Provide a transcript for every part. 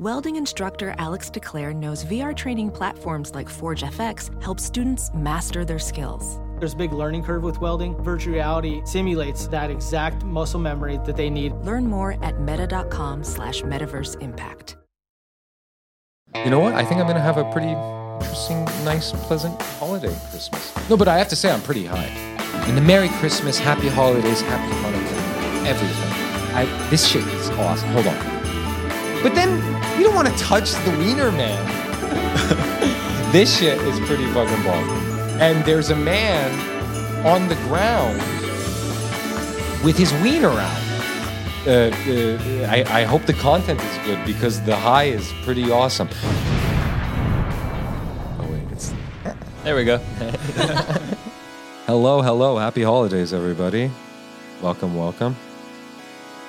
Welding instructor Alex DeClaire knows VR training platforms like Forge FX help students master their skills. There's a big learning curve with welding. Virtual reality simulates that exact muscle memory that they need. Learn more at meta.com slash metaverse impact. You know what? I think I'm going to have a pretty interesting, nice, pleasant holiday Christmas. No, but I have to say I'm pretty high. And the Merry Christmas, Happy Holidays, Happy Hanukkah, everything. I, this shit is awesome. Hold on. But then you don't want to touch the wiener man. this shit is pretty fucking bomb. And there's a man on the ground with his wiener out. Uh, uh, I, I hope the content is good because the high is pretty awesome. Oh wait, it's There we go. hello, hello, happy holidays, everybody. Welcome, welcome.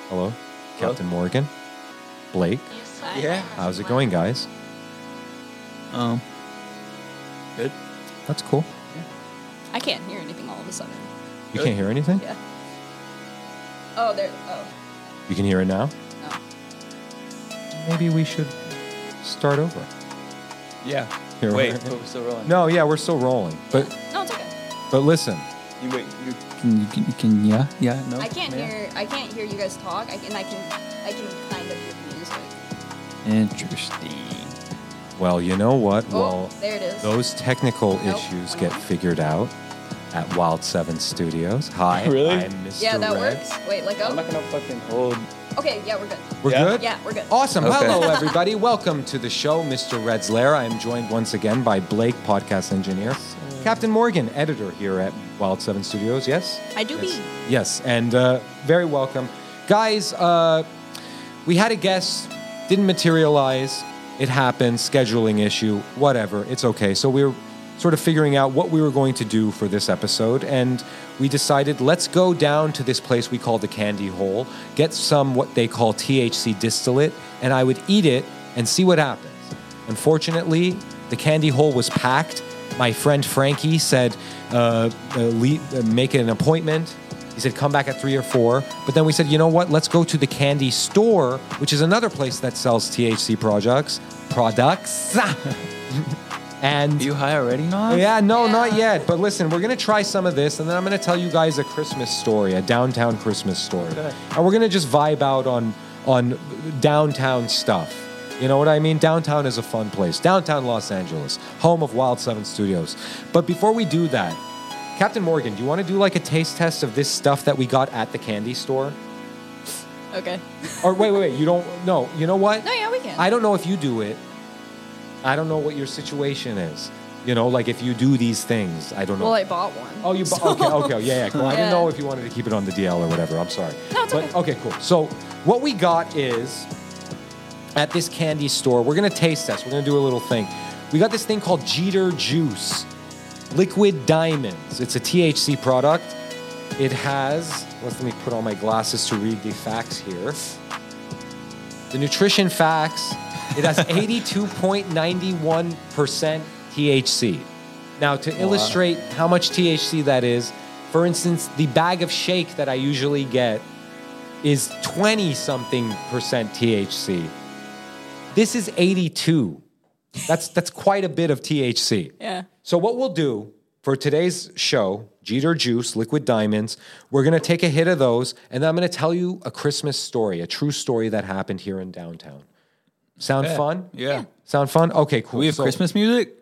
Hello, Captain Morgan, Blake. yeah. How's it going, guys? Um. Good. That's cool. I can't hear anything all of a sudden. You Good. can't hear anything. Yeah. Oh, there. Oh, You can hear it now. no. Maybe we should start over. Yeah. Here, Wait, we're- we're still rolling. No, yeah, we're still rolling. But No, it's okay. but listen, You wait. You can. You can. You can yeah. Yeah. No. I can't yeah. hear. I can't hear you guys talk. I can. I can. I can kind of hear the music. Interesting. well, you know what? Oh, well, there it is. those technical Nope. issues get figured out at Wild Seven Studios. Hi, Really? I'm Mr. yeah, that Reds. works. Wait, let go. I'm not gonna fucking hold. Okay, yeah, we're good. We're Yeah? good. Yeah, we're good. Awesome. Okay. Hello, everybody. Welcome to the show, Mr. Red's Lair. I am joined once again by Blake, podcast engineer, Captain Morgan, editor here at Wild Seven Studios. Yes. I do Yes, be. yes. and uh, very welcome, guys. Uh, we had a guest, didn't materialize. It happened, scheduling issue, whatever. It's okay. So we were sort of figuring out what we were going to do for this episode, and we decided let's go down to this place we call the Candy Hole, get some what they call THC distillate, and I would eat it and see what happens. Unfortunately, the candy hole was packed. My friend Frankie said, uh, uh, le- uh, make an appointment. He said, come back at three or four. But then we said, you know what? Let's go to the candy store, which is another place that sells THC products. Products. and Are you high already, Nog? yeah, no, Yeah. not yet. But listen, we're gonna try some of this, and then I'm gonna tell you guys a Christmas story, a downtown Christmas story, Okay. and we're gonna just vibe out on on downtown stuff. You know what I mean? Downtown is a fun place. Downtown Los Angeles, home of Wild Seven Studios. But before we do that, Captain Morgan, do you want to do like a taste test of this stuff that we got at the candy store? Okay. Or wait, wait, wait. You don't? No. You know what? No, yeah, we can. I don't know if you do it. I don't know what your situation is. You know, like if you do these things, I don't know. Well, I bought one. oh, you so- okay? Okay, yeah, yeah. Cool. I didn't know if you wanted to keep it on the DL or whatever. I'm sorry. No, it's but okay. okay, cool. So what we got is at this candy store. We're gonna taste test. We're gonna do a little thing. We got this thing called Jeeter Juice, Liquid Diamonds. It's a THC product. It has. Let me put on my glasses to read the facts here. The nutrition facts. It has 82.91% THC. Now, to illustrate how much THC that is, for instance, the bag of shake that I usually get is 20 something percent THC. This is 82. That's that's quite a bit of THC. Yeah. So what we'll do for today's show, Jeeter Juice, Liquid Diamonds, we're gonna take a hit of those, and then I'm gonna tell you a Christmas story, a true story that happened here in downtown. Sound Yeah. fun? Yeah. Sound fun? Okay, cool. We have So- Christmas music.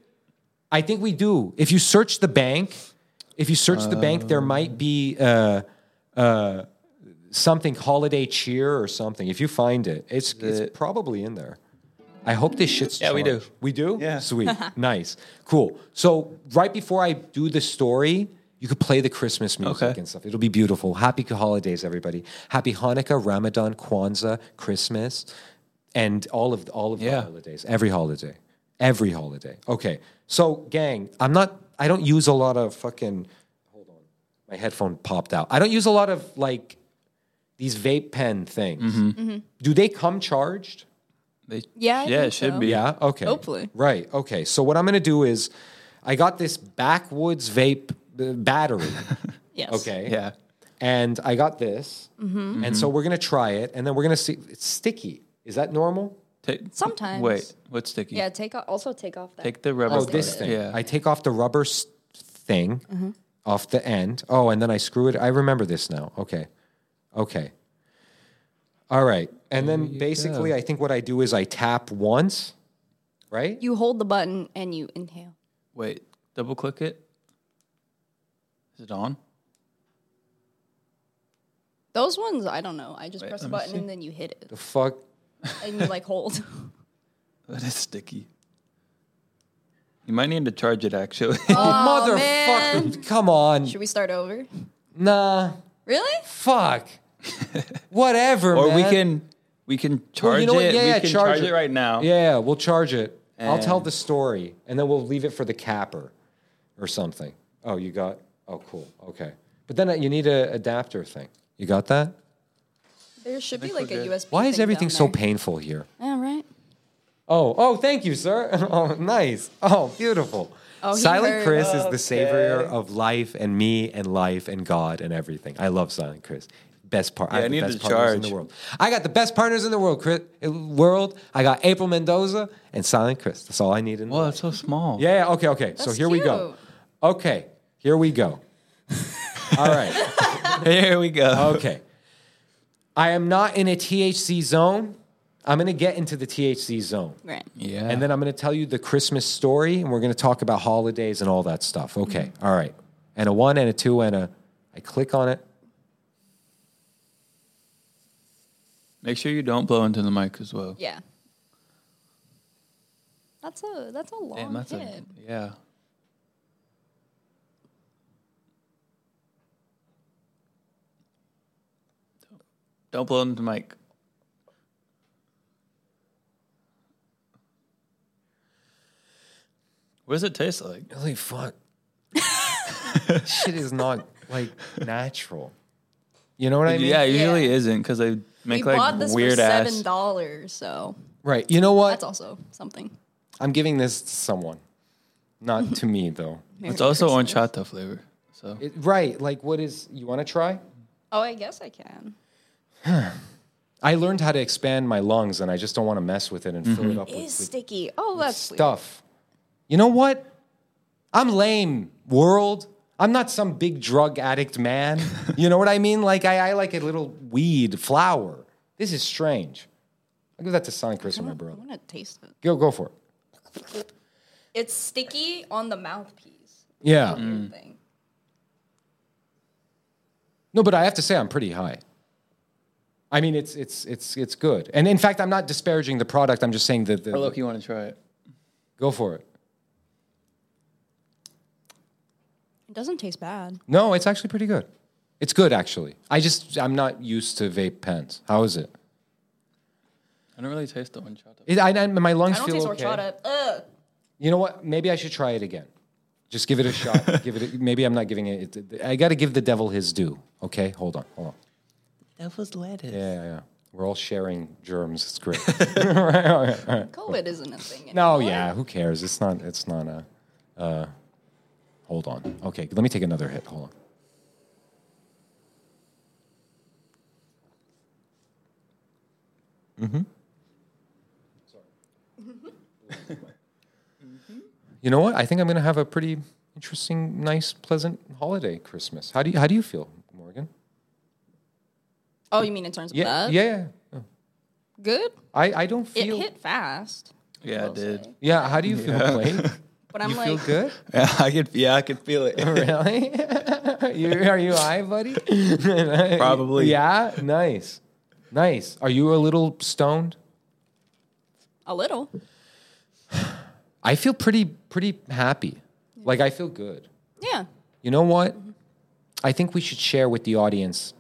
I think we do. If you search the bank, if you search the bank, there might be uh, uh, something holiday cheer or something. If you find it, it's it's probably in there. I hope this shit's Yeah, we do. We do? Yeah. Sweet. nice. Cool. So right before I do the story, you could play the Christmas music Okay. and stuff. It'll be beautiful. Happy holidays, everybody. Happy Hanukkah, Ramadan, Kwanzaa, Christmas. and all of all of the holidays, every holiday, every holiday. Okay, so gang, I'm not. I don't use a lot of fucking. Hold on, my headphone popped out. I don't use a lot of like these vape pen things. Mm-hmm. Do they come charged? They, Yeah, I yeah, think it should so. be. Yeah. Okay. Hopefully. Right. Okay. So what I'm gonna do is, I got this backwoods vape uh, battery. Yes. Okay. Yeah. And I got this, Mm-hmm. and so we're gonna try it, and then we're gonna see. It's sticky. Is that normal? Take, Sometimes. Wait, what's sticky? Yeah, take o- also take off that. Take the rubber. Oh, this thing. Yeah. I take off the rubber thing Mm-hmm. off the end. Oh, and then I screw it. I remember this now. Okay. Okay. All right. And then basically, I think what I do is I tap once, right? You hold the button and you inhale. Wait, double click it. Is it on? Those ones, I don't know. I just Wait, press a let me button see. and then you hit it, the fuck? and you like hold. That is sticky. You might need to charge it actually. Oh, Motherfucker. Come on. Should we start over? Nah. Really? Fuck. Whatever, or we can we can charge Well, you know what? it. Yeah, we yeah, can charge charge, it. it. right now. Yeah, we'll charge it. I'll tell the story, and then we'll leave it for the capper or something. Oh, you got? Oh, cool. Okay. But then uh, you need an adapter thing. You got that? There should be like a good. USB. Why is thing everything down so there. painful here? Yeah, right. Oh, oh, thank you, sir. Oh, nice. Oh, beautiful. Oh, Silent heard. Chris is the savior of life and me and life and God and everything. I love Silent Chris. Best part. Yeah, I have I the best to partners in the world. I got the best partners in the world, Chris. uh, World. I got April Mendoza and Silent Chris. That's all I need in the Well, world. it's so small. Yeah, yeah, okay, okay. so That's here we go. Okay, here we go. All right. Here we go. Okay. I am not in a THC zone. I'm going to get into the THC zone. Right. Yeah. And then I'm going to tell you the Christmas story, and we're going to talk about holidays and all that stuff. Okay. All right. And a one and a two and a. I click on it. Make sure you don't blow into the mic as well. Yeah. That's a that's a long Damn, that's a yeah. Don't blow into the mic. What does it taste like? Holy fuck. Shit is not like natural. You know what I mean? yeah, it usually Yeah. isn't because they make we like bought this weird for ass. seven dollars, so Right. You know what? that's also something. I'm giving this to someone. Not to me, though. Merry It's also Christmas. horchata flavor. So It, right. Like, what is. You want to try? Oh, I guess I can. I learned how to expand my lungs, and I just don't want to mess with it and fill it mm-hmm. up It with, is with sticky. Oh, that's stuff. You know what? I'm lame, world. I'm not some big drug addict man. you know what I mean? Like I, I like a little weed flower. This is strange. I'll give that to Silent Chris or my Weird. I brother. want to taste it. Go, go for it. It's sticky on the mouthpiece. Yeah. Weird mm. Thing. No, but I have to say I'm pretty high. I mean, it's it's it's it's good. And in fact, I'm not disparaging the product. I'm just saying that the, or look, you want to try it? go for it. It doesn't taste bad. No, it's actually pretty good. It's good actually. I just I'm not used to vape pens. How is it? I don't really taste the horchata. it I, I, my lungs I don't feel taste okay. horchata. Ugh. You know what? Maybe I should try it again. Just give it a shot. give it. A, maybe I'm not giving it. it I got to give the devil his due. Okay, hold on, hold on. Devil's lettuce. Yeah, yeah, yeah. We're all sharing germs. It's great. COVID isn't a thing no, yeah. Who cares? It's not. It's not a. Uh, hold on. Okay, let me take another hit. Hold on. Mm-hmm. You know what? I think I'm going to have a pretty interesting, nice, pleasant holiday Christmas. How do you How do you feel, Morgan? Oh, you mean in terms of Yeah, that? yeah. yeah. Good. I I don't feel It hit fast. Yeah, I'll it did. say. Yeah. How do you feel, Blake? But I'm you like, feel good? Yeah, I could. Yeah, I could feel it. really? you, are you high, buddy? Probably. Yeah. Nice. Nice. Are you a little stoned? a little. I feel pretty pretty happy. Like I feel good. Yeah. You know what? I think we should share with the audience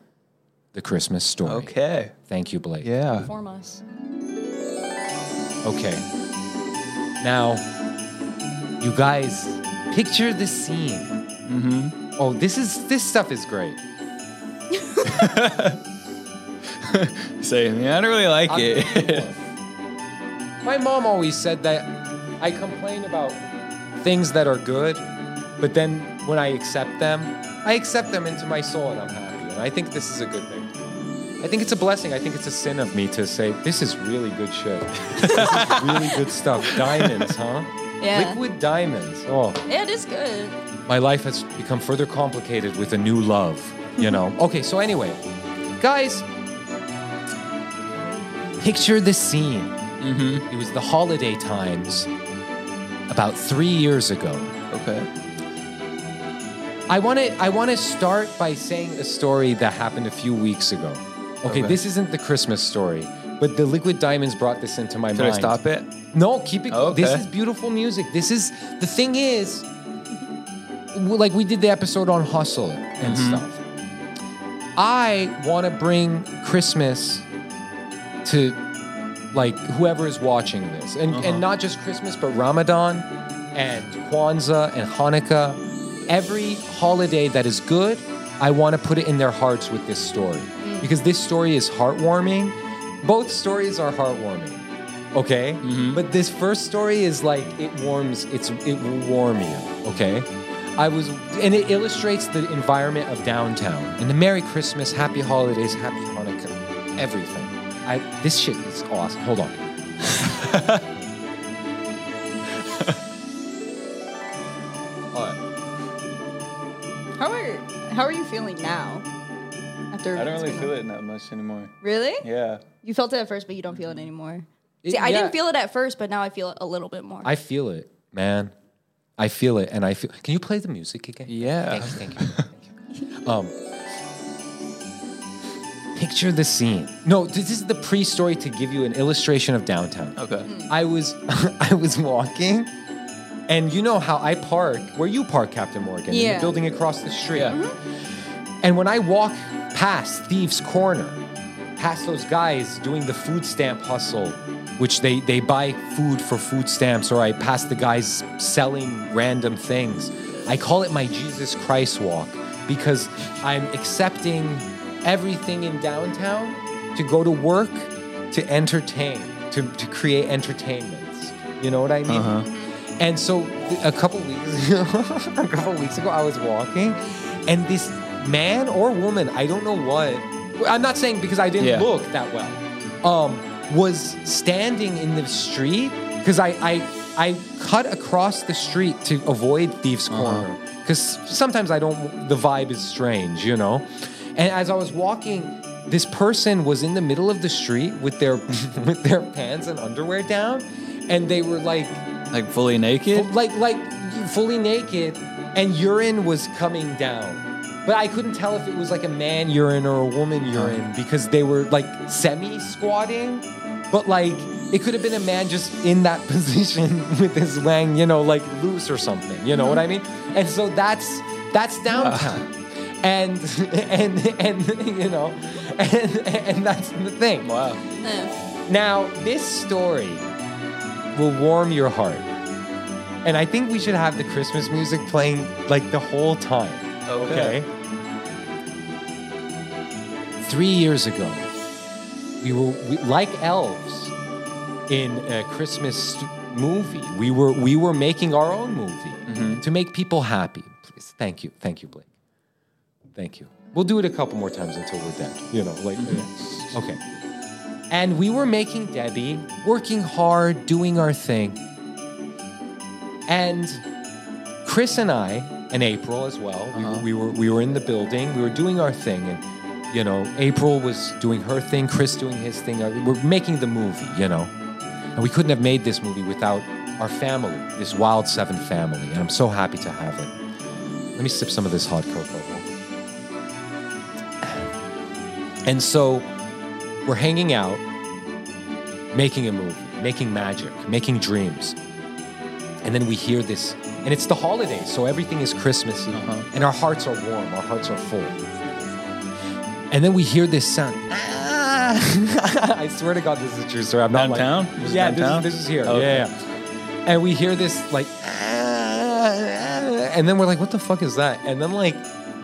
the Christmas story. Okay. Thank you, Blake. Yeah. Form us. Okay. Now, you guys, picture the scene. Mm-hmm. Oh, this is this stuff is great. Saying, yeah, I don't really like I'm- it. My mom always said that I complain about things that are good, but then when I accept them, I accept them into my soul and I'm happy. And I think this is a good thing. I think it's a blessing. I think it's a sin of me to say, this is really good shit. this is really good stuff. Diamonds, huh? Yeah. Liquid diamonds. Oh, Yeah, it is good. my life has become further complicated with a new love, you know? okay, so anyway, guys, picture the scene. It was the holiday times about three years ago. okay. I want to I want to start by saying a story that happened a few weeks ago. Okay, Okay. this isn't the Christmas story, but the Liquid Diamonds brought this into my I mind. stop it? No, keep it. Oh, This is beautiful music. This is the thing is, like we did the episode on hustle and Mm-hmm. stuff. I want to bring Christmas to like whoever is watching this, and Uh-huh. and not just Christmas, but Ramadan and Kwanzaa and Hanukkah. Every holiday that is good, I want to put it in their hearts with this story. Because this story is heartwarming. Both stories are heartwarming okay? But this first story is like it warms it's it will warm you okay? I was and it illustrates the environment of downtown. And the merry christmas happy holidays happy hanukkah everything i this shit is awesome hold on All right. How are How are you feeling now? After I don't really been- feel it that much anymore. Really? Yeah. You felt it at first, but you don't feel it anymore. It- See, I yeah. didn't feel it at first, but now I feel it a little bit more. i feel it man i feel it and i feel can you play the music again Yeah. Thanks, thank you. Thank you. Um, picture the scene. No, this is the pre-story to give you an illustration of downtown. Okay. Hmm. I was I was walking, and you know how I park where you park, Captain Morgan, in Yeah. the building across the street. Yeah. Mm-hmm. And when I walk past Thieves Corner, past those guys doing the food stamp hustle, which they, they buy food for food stamps, or I pass the guys selling random things, I call it my Jesus Christ walk because I'm accepting everything in downtown to go to work, to entertain, to, to create entertainments. You know what I mean? And so a couple weeks ago, a couple weeks ago, I was walking, and this man or woman, I don't know what. I'm not saying because I didn't Yeah. look that well. Um, was standing in the street because I, I I cut across the street to avoid Thieves Corner because sometimes I don't. The vibe is strange, you know. And as I was walking, this person was in the middle of the street with their with their pants and underwear down, and they were like Like fully naked? Fu- like like fully naked and urine was coming down. But i couldn't tell if it was like a man urine or a woman uh-huh. urine because they were like semi squatting but like it could have been a man just in that position with his wang you know like loose or something you know what mm-hmm. i mean? And so that's that's downtown and and and you know and and that's the thing Wow. Now, this story will warm your heart. And I think we should have the Christmas music playing like the whole time. Okay. Three years ago, we were we, like elves in a Christmas movie. We were we were making our own movie mm-hmm. to make people happy. Please, thank you, thank you, Blake. Thank you. We'll do it a couple more times until we're dead. You know, like okay. And we were making Debbie, working hard, doing our thing. And Chris and I, and April as well, we, were, we were we were in the building. We were doing our thing, and you know, April was doing her thing, Chris doing his thing. Uh, We're making the movie, you know, and we couldn't have made this movie without our family, this Wild Seven family, and I'm so happy to have it. Let me sip some of this hot cocoa. And so we're hanging out, making a movie, making magic, making dreams. And then we hear this, and it's the holidays, so everything is Christmassy, and our hearts are warm, our hearts are full. And then we hear this sound, ah. I swear to God, this is a true story. I'm not Downtown? Like, This is yeah, downtown? This, is, this is here. Oh, yeah, yeah. And we hear this like, ah, and then we're like, what the fuck is that? And then like,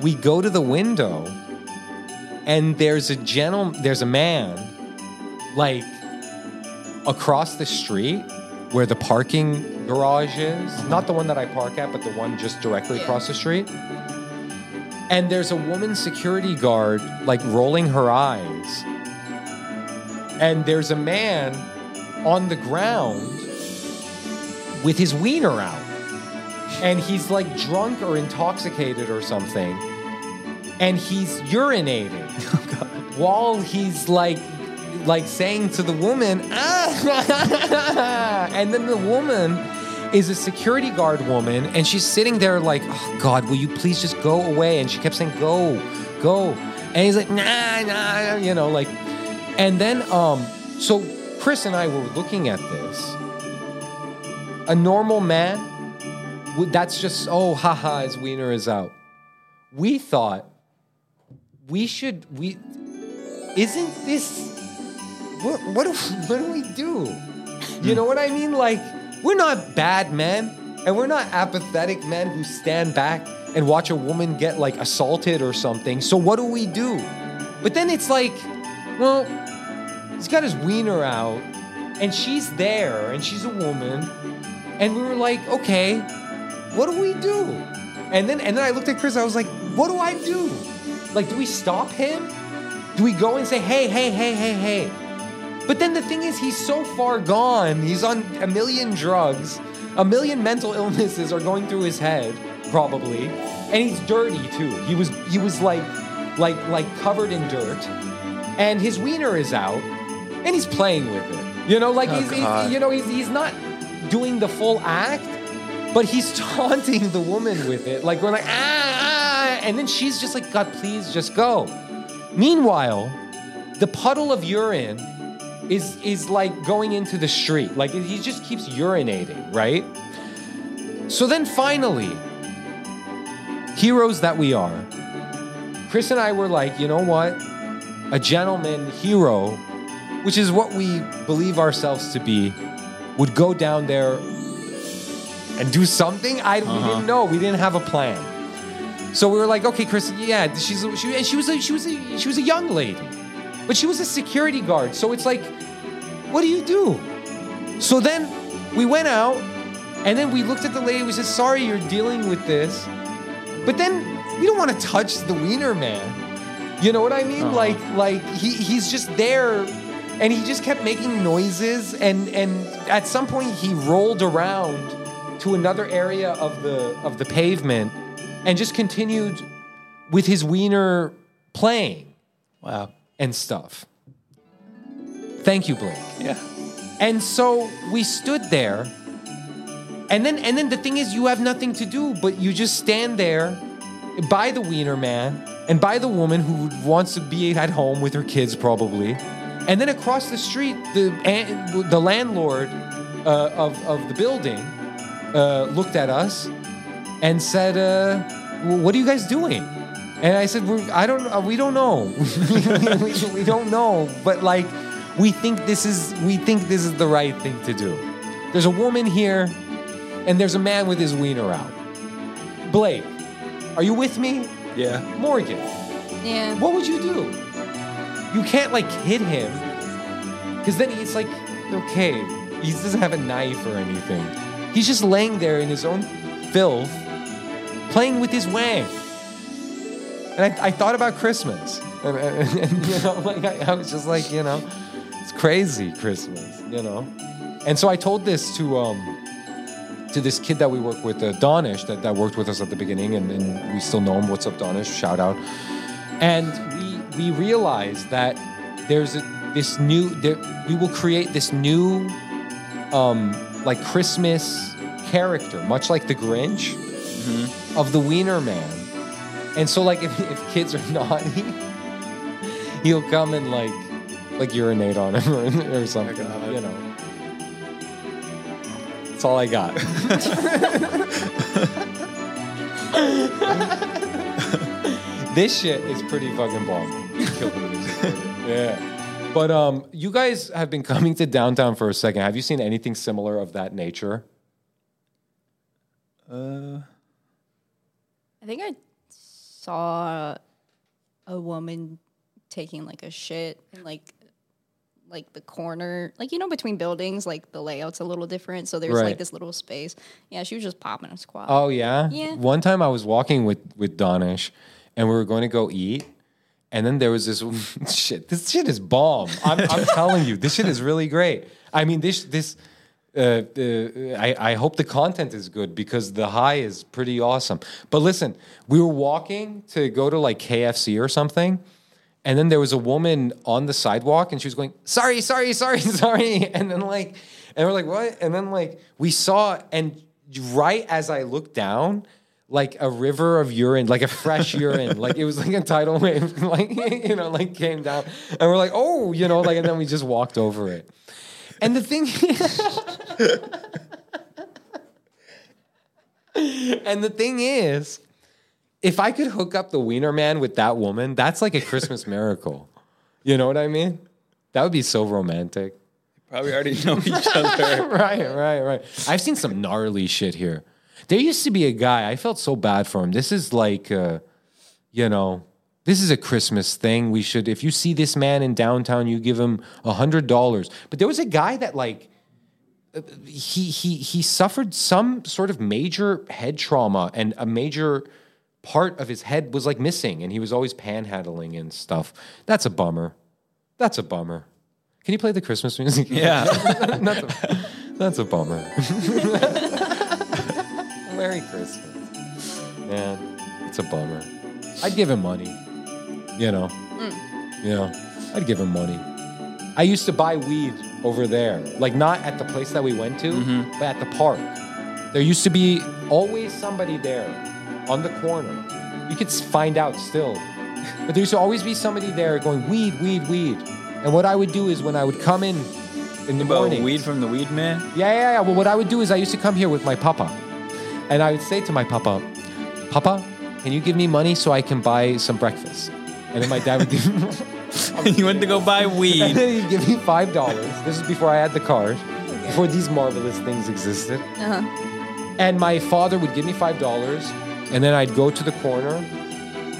we go to the window, and there's a gentleman, there's a man, like across the street where the parking garage is. Not the one that I park at, but the one just directly across the street. And there's a woman security guard like rolling her eyes. And there's a man on the ground with his wiener out. And he's like drunk or intoxicated or something. And he's urinating while he's like like saying to the woman, ah! and then the woman is a security guard woman, and she's sitting there like, oh God, will you please just go away? And she kept saying, go, go. And he's like, nah, nah, you know, like, and then, um, so Chris and I were looking at this. A normal man, that's just, oh, haha, his wiener is out. We thought we should, we, isn't this what what do, what do we do? You know what I mean? Like we're not bad men, and we're not apathetic men who stand back and watch a woman get like assaulted or something. So what do we do? But then it's like, well, he's got his wiener out, and she's there, and she's a woman, and we were like, okay, what do we do? And then and then I looked at Chris. I was like, what do I do? Like, do we stop him? Do we go and say, hey, hey, hey, hey, hey? But then the thing is, he's so far gone. He's on a million drugs. A million mental illnesses are going through his head, probably. And he's dirty too. He was he was like like like covered in dirt. And his wiener is out. And he's playing with it. You know, like Oh, he's, he's you know, he's he's not doing the full act, but he's taunting the woman with it. Like we're like, ah, ah, and then she's just like, God, please just go. Meanwhile, the puddle of urine is is like going into the street. Like he just keeps urinating, right? So then finally, heroes that we are, Chris and I were like, you know what? A gentleman hero, which is what we believe ourselves to be, would go down there and do something. I we didn't know. We didn't have a plan. So we were like, okay, Chris, yeah, she's she, and she was a, she was a, she was a young lady, but she was a security guard. So it's like, what do you do? So then we went out, and then we looked at the lady. We said, sorry, you're dealing with this, but then we don't want to touch the wiener man. You know what I mean? Uh-huh. Like like he he's just there. And he just kept making noises, and, and at some point he rolled around to another area of the of the pavement, and just continued with his wiener playing Wow. and stuff. Thank you, Blake. Yeah. And so we stood there. And then and then the thing is you have nothing to do, but you just stand there by the wiener man and by the woman who wants to be at home with her kids probably. And then across the street, the the landlord uh, of of the building uh, looked at us and said, uh, "What are you guys doing?" And I said, We're, "I don't. Uh, we don't know. we, we don't know. But like, we think this is. We think this is the right thing to do. There's a woman here, and there's a man with his wiener out. Blake, are you with me? Yeah. Morgan, Yeah. what would you do? You can't like hit him, because then it's like, okay, he doesn't have a knife or anything. He's just laying there in his own filth, playing with his wang. And I, I thought about Christmas, and, and- and, you know, like I, I was just like, you know, it's crazy Christmas, you know. And so I told this to um to this kid that we work with, uh, Donish, that, that worked with us at the beginning, and, and we still know him. What's up, Donish? Shout out. And we we realized that there's a, this new there, we will create this new um like Christmas character, much like the Grinch of the Wiener Man. And so like if, if kids are naughty, he'll come and like like urinate on him or, or something. God. You know. That's all I got. this shit is pretty fucking bomb. Killed me with this shit. yeah. But um, you guys have been coming to downtown for a second. Have you seen anything similar of that nature? Uh, I think I saw a woman taking like a shit in like like the corner, like you know, between buildings, like the layout's a little different. So there's Right. like this little space. Yeah, she was just popping a squat. Oh yeah. Yeah. One time I was walking with with Donish, and we were going to go eat, and then there was this shit. This shit is bomb. I'm, I'm telling you, this shit is really great. I mean, this this. Uh, uh, I, I hope the content is good because the high is pretty awesome. But listen, we were walking to go to like KFC or something, and then there was a woman on the sidewalk and she was going, sorry, sorry, sorry, sorry. And then like, and we're like, what? And then like we saw, and right as I looked down, like a river of urine, like a fresh urine, like it was like a tidal wave, like, you know, like came down. And we're like, oh, you know, like, and then we just walked over it. And the thing, and the thing is, if I could hook up the Wiener Man with that woman, that's like a Christmas miracle. You know what I mean? That would be so romantic. probably already know each other. right, right, right. I've seen some gnarly shit here. There used to be a guy, I felt so bad for him. This is like, uh, you know, this is a Christmas thing. We should, if you see this man in downtown, you give him a hundred dollars. But there was a guy that like, he he he suffered some sort of major head trauma, and a major part of his head was like missing, and he was always panhandling and stuff. That's a bummer. That's a bummer. Can you play the Christmas music? Yeah. that's, a, that's a bummer. Merry Christmas. Man, it's a bummer. I'd give him money. You know. Mm. Yeah. I'd give him money. I used to buy weed over there. Like not at the place that we went to, mm-hmm. but at the park. There used to be always somebody there on the corner. You could find out still. But there used to always be somebody there going, weed, weed, weed. And what I would do is when I would come in in the About morning. weed from the weed man. Yeah, yeah, yeah. Well, what I would do is I used to come here with my papa. And I would say to my papa, Papa, can you give me money so I can buy some breakfast? And then my dad would give you went to go buy and weed. then he'd give me five dollars. This is before I had the card, before these marvelous things existed. Uh-huh. And my father would give me five dollars, and then I'd go to the corner.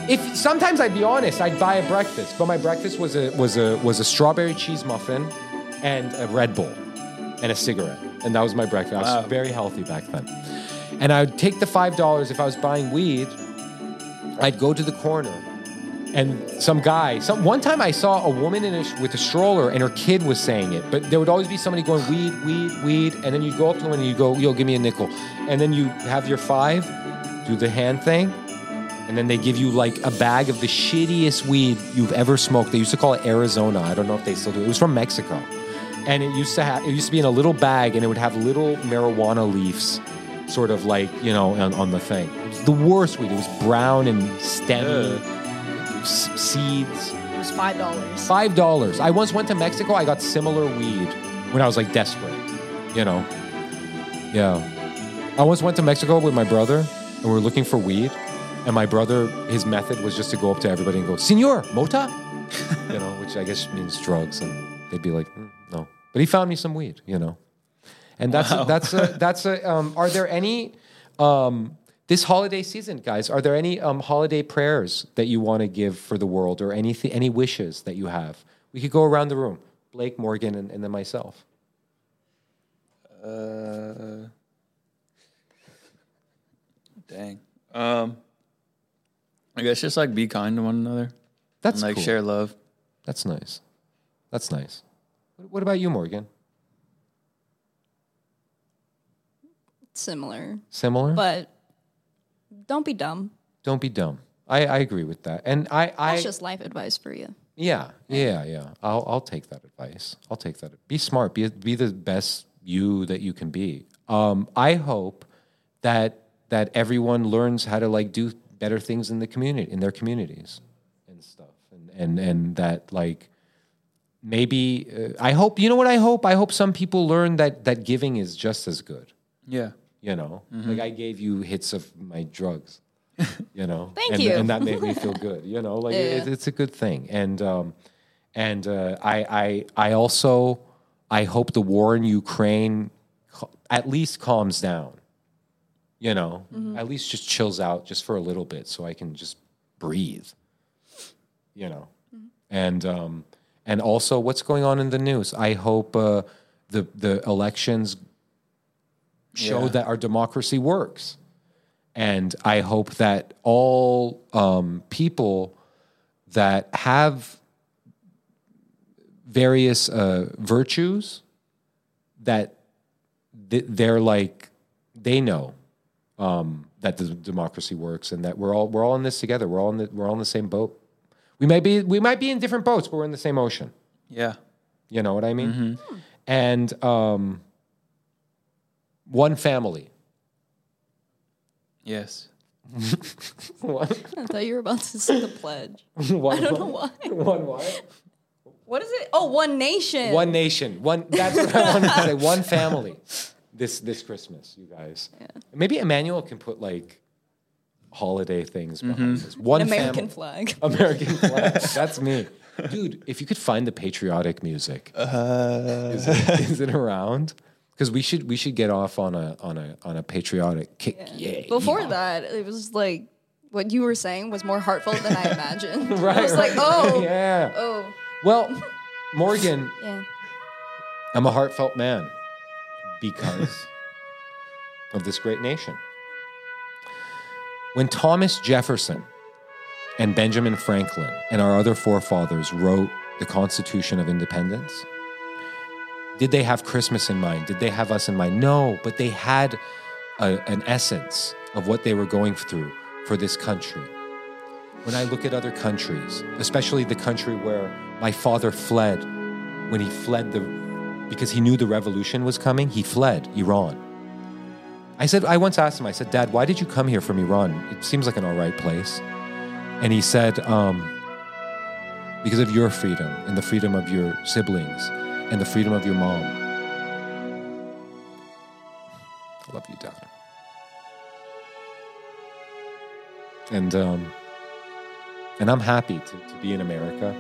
If sometimes I'd be honest, I'd buy a breakfast, but my breakfast was a was a was a strawberry cheese muffin and a Red Bull and a cigarette, and that was my breakfast. I was very healthy back then. And I would take the five dollars if I was buying weed. I'd go to the corner, and some guy. Some one time I saw a woman in a, with a stroller, and her kid was saying it. But there would always be somebody going weed, weed, weed, and then you go up to them and you go, "Yo, give me a nickel," and then you have your five, do the hand thing, and then they give you like a bag of the shittiest weed you've ever smoked. They used to call it Arizona. I don't know if they still do. It was from Mexico, and it used to have it used to be in a little bag, and it would have little marijuana leaves, sort of like you know on, on the thing. It was the worst weed. It was brown and stemmy, seeds. It was five dollars. Five dollars. I once went to Mexico. I got similar weed when I was like desperate. You know. Yeah. I once went to Mexico with my brother, and we were looking for weed. And my brother, his method was just to go up to everybody and go, "Senor, mota," you know, which I guess means drugs, and they'd be like, "Mm, "No," but he found me some weed, you know. And that's a, that's a, that's a. Um, are there any um, this holiday season, guys? Are there any um, holiday prayers that you want to give for the world, or anything, any wishes that you have? We could go around the room. Blake, Morgan, and, and then myself. Uh, dang. Um, I guess just like be kind to one another. That's and, like cool. share love. That's nice. That's nice. What, what about you, Morgan? Similar, Similar? but don't be dumb. Don't be dumb. I, I agree with that. And I, I That's just life advice for you. Yeah, yeah, yeah. I'll I'll take that advice. I'll take that. Be smart. Be be the best you that you can be. Um, I hope that that everyone learns how to like do better things in the community in their communities and stuff, and and and that like maybe uh, I hope you know what I hope. I hope some people learn that that giving is just as good. Yeah. You know, like I gave you hits of my drugs. You know, Thank and, you. and that made me feel good. You know, like it, it's a good thing, and um, and uh, I, I, I also, I hope the war in Ukraine at least calms down. You know, at least just chills out just for a little bit, so I can just breathe. You know, and um, and also what's going on in the news. I hope uh, the the elections show Yeah. that our democracy works. And I hope that all um, people that have various uh, virtues that they're like they know um, that the democracy works and that we're all we're all in this together. We're all in the, we're all in the same boat. We might be we might be in different boats, but we're in the same ocean. Yeah. You know what I mean? And um, one family. Yes. One, I thought you were about to say the pledge. one, I don't know why. One what? What is it? Oh, One Nation. One nation. One. That's what I wanted to say. One family. This this Christmas, you guys. Yeah. Maybe Emmanuel can put like holiday things behind mm-hmm. this. One An American family. flag. American flag. That's me. Dude, if you could find the patriotic music, uh-huh. is, it, is it around? Because we should we should get off on a on a on a patriotic kick. Yeah. Before yeah. that, it was like what you were saying was more heartfelt than I imagined. Right, I was like, oh, yeah. oh, Well, Morgan, yeah. I'm a heartfelt man because of this great nation. When Thomas Jefferson and Benjamin Franklin and our other forefathers wrote the Constitution of Independence, did they have Christmas in mind? Did they have us in mind? No, but they had a, an essence of what they were going through for this country. When I look at other countries, especially the country where my father fled, when he fled the, because he knew the revolution was coming, he fled Iran. I said, I once asked him, I said, Dad, why did you come here from Iran? It seems like an all right place. And he said, um, because of your freedom and the freedom of your siblings and the freedom of your mom. I love you, Dad. And um, and I'm happy to, to be in America,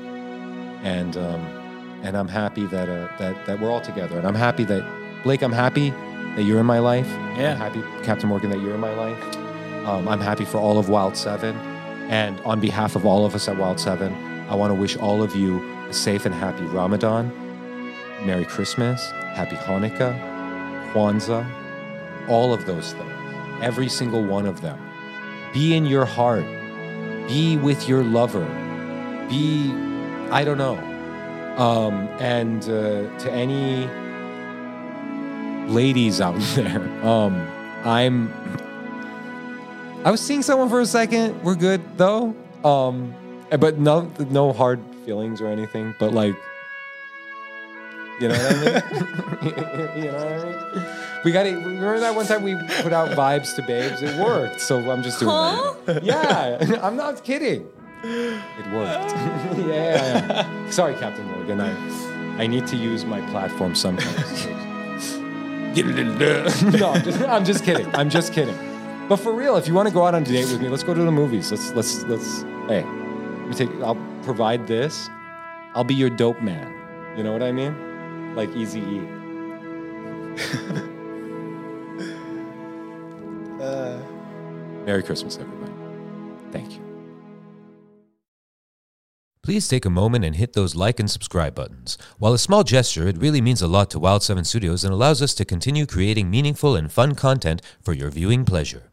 and um, and I'm happy that uh, that that we're all together, and I'm happy that Blake, I'm happy that you're in my life. Yeah. I'm happy, Captain Morgan, that you're in my life. Um, I'm happy for all of Wild Seven, and on behalf of all of us at Wild Seven, I want to wish all of you a safe and happy Ramadan, Merry Christmas, Happy Hanukkah, Kwanzaa, all of those things, every single one of them. Be in your heart. Be with your lover. Be, I don't know. Um, and uh, to any ladies out there, um, I'm. I was seeing someone for a second. We're good though. Um, but no, no hard feelings or anything. But like, you know what I mean? you know what I mean? We got it. Remember that one time we put out vibes to babes? It worked. So I'm just doing that. Yeah, I'm not kidding. It worked. yeah, yeah, yeah. Sorry, Captain Morgan. I I need to use my platform sometimes. no, I'm just, I'm just kidding. I'm just kidding. But for real, if you want to go out on a date with me, let's go to the movies. Let's let's let's. Hey, let me take. I'll provide this. I'll be your dope man. You know what I mean? Like Easy E. Uh. Merry Christmas, everybody. Thank you. Please take a moment and hit those like and subscribe buttons. While a small gesture, it really means a lot to Wild 7 Studios and allows us to continue creating meaningful and fun content for your viewing pleasure.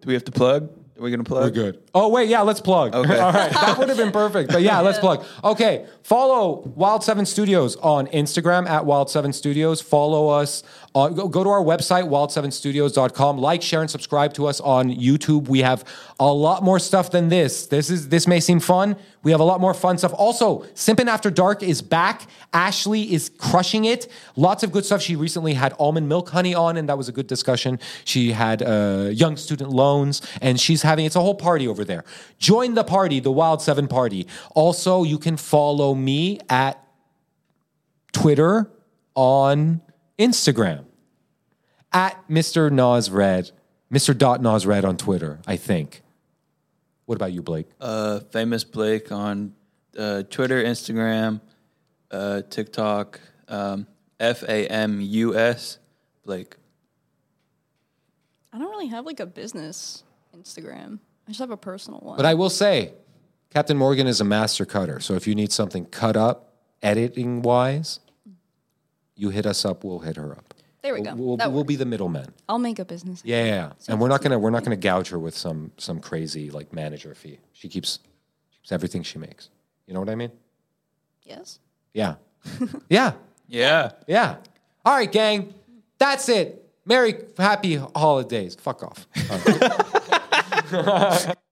Do we have to plug? Are we gonna plug? We're good. Oh wait, yeah, let's plug. Okay. All right, that would have been perfect. But yeah, let's plug. Okay, follow Wild Seven Studios on Instagram at Wild Seven Studios. Follow us. On, go, go to our website wild7studios.com. Like, share, and subscribe to us on YouTube. We have a lot more stuff than this. This is this may seem fun. We have a lot more fun stuff. Also, Simpin After Dark is back. Ashley is crushing it. Lots of good stuff. She recently had almond milk honey on, and that was a good discussion. She had uh, young student loans, and she's having it's a whole party over there. Join the party, the Wild Seven party. Also, you can follow me at Twitter, on Instagram, at Mr. Nas Red, Mr. Dot Nas Red on Twitter, I think. What about you, Blake? Uh, Famus Blake on uh, Twitter, Instagram, uh, TikTok, um, F A M U S, Blake. I don't really have like a business Instagram. I just have a personal one. But I will say, Captain Morgan is a master cutter. So if you need something cut up, editing wise, you hit us up. We'll hit her up. there we go. We'll, That we'll be the middlemen. I'll make a business. Yeah, yeah, yeah. and we're not gonna we're not gonna gouge her with some some crazy like manager fee. She keeps keeps everything she makes. You know what I mean? Yes. Yeah, yeah, Yeah. yeah. All right, gang. That's it. Merry happy holidays. Fuck off. All right.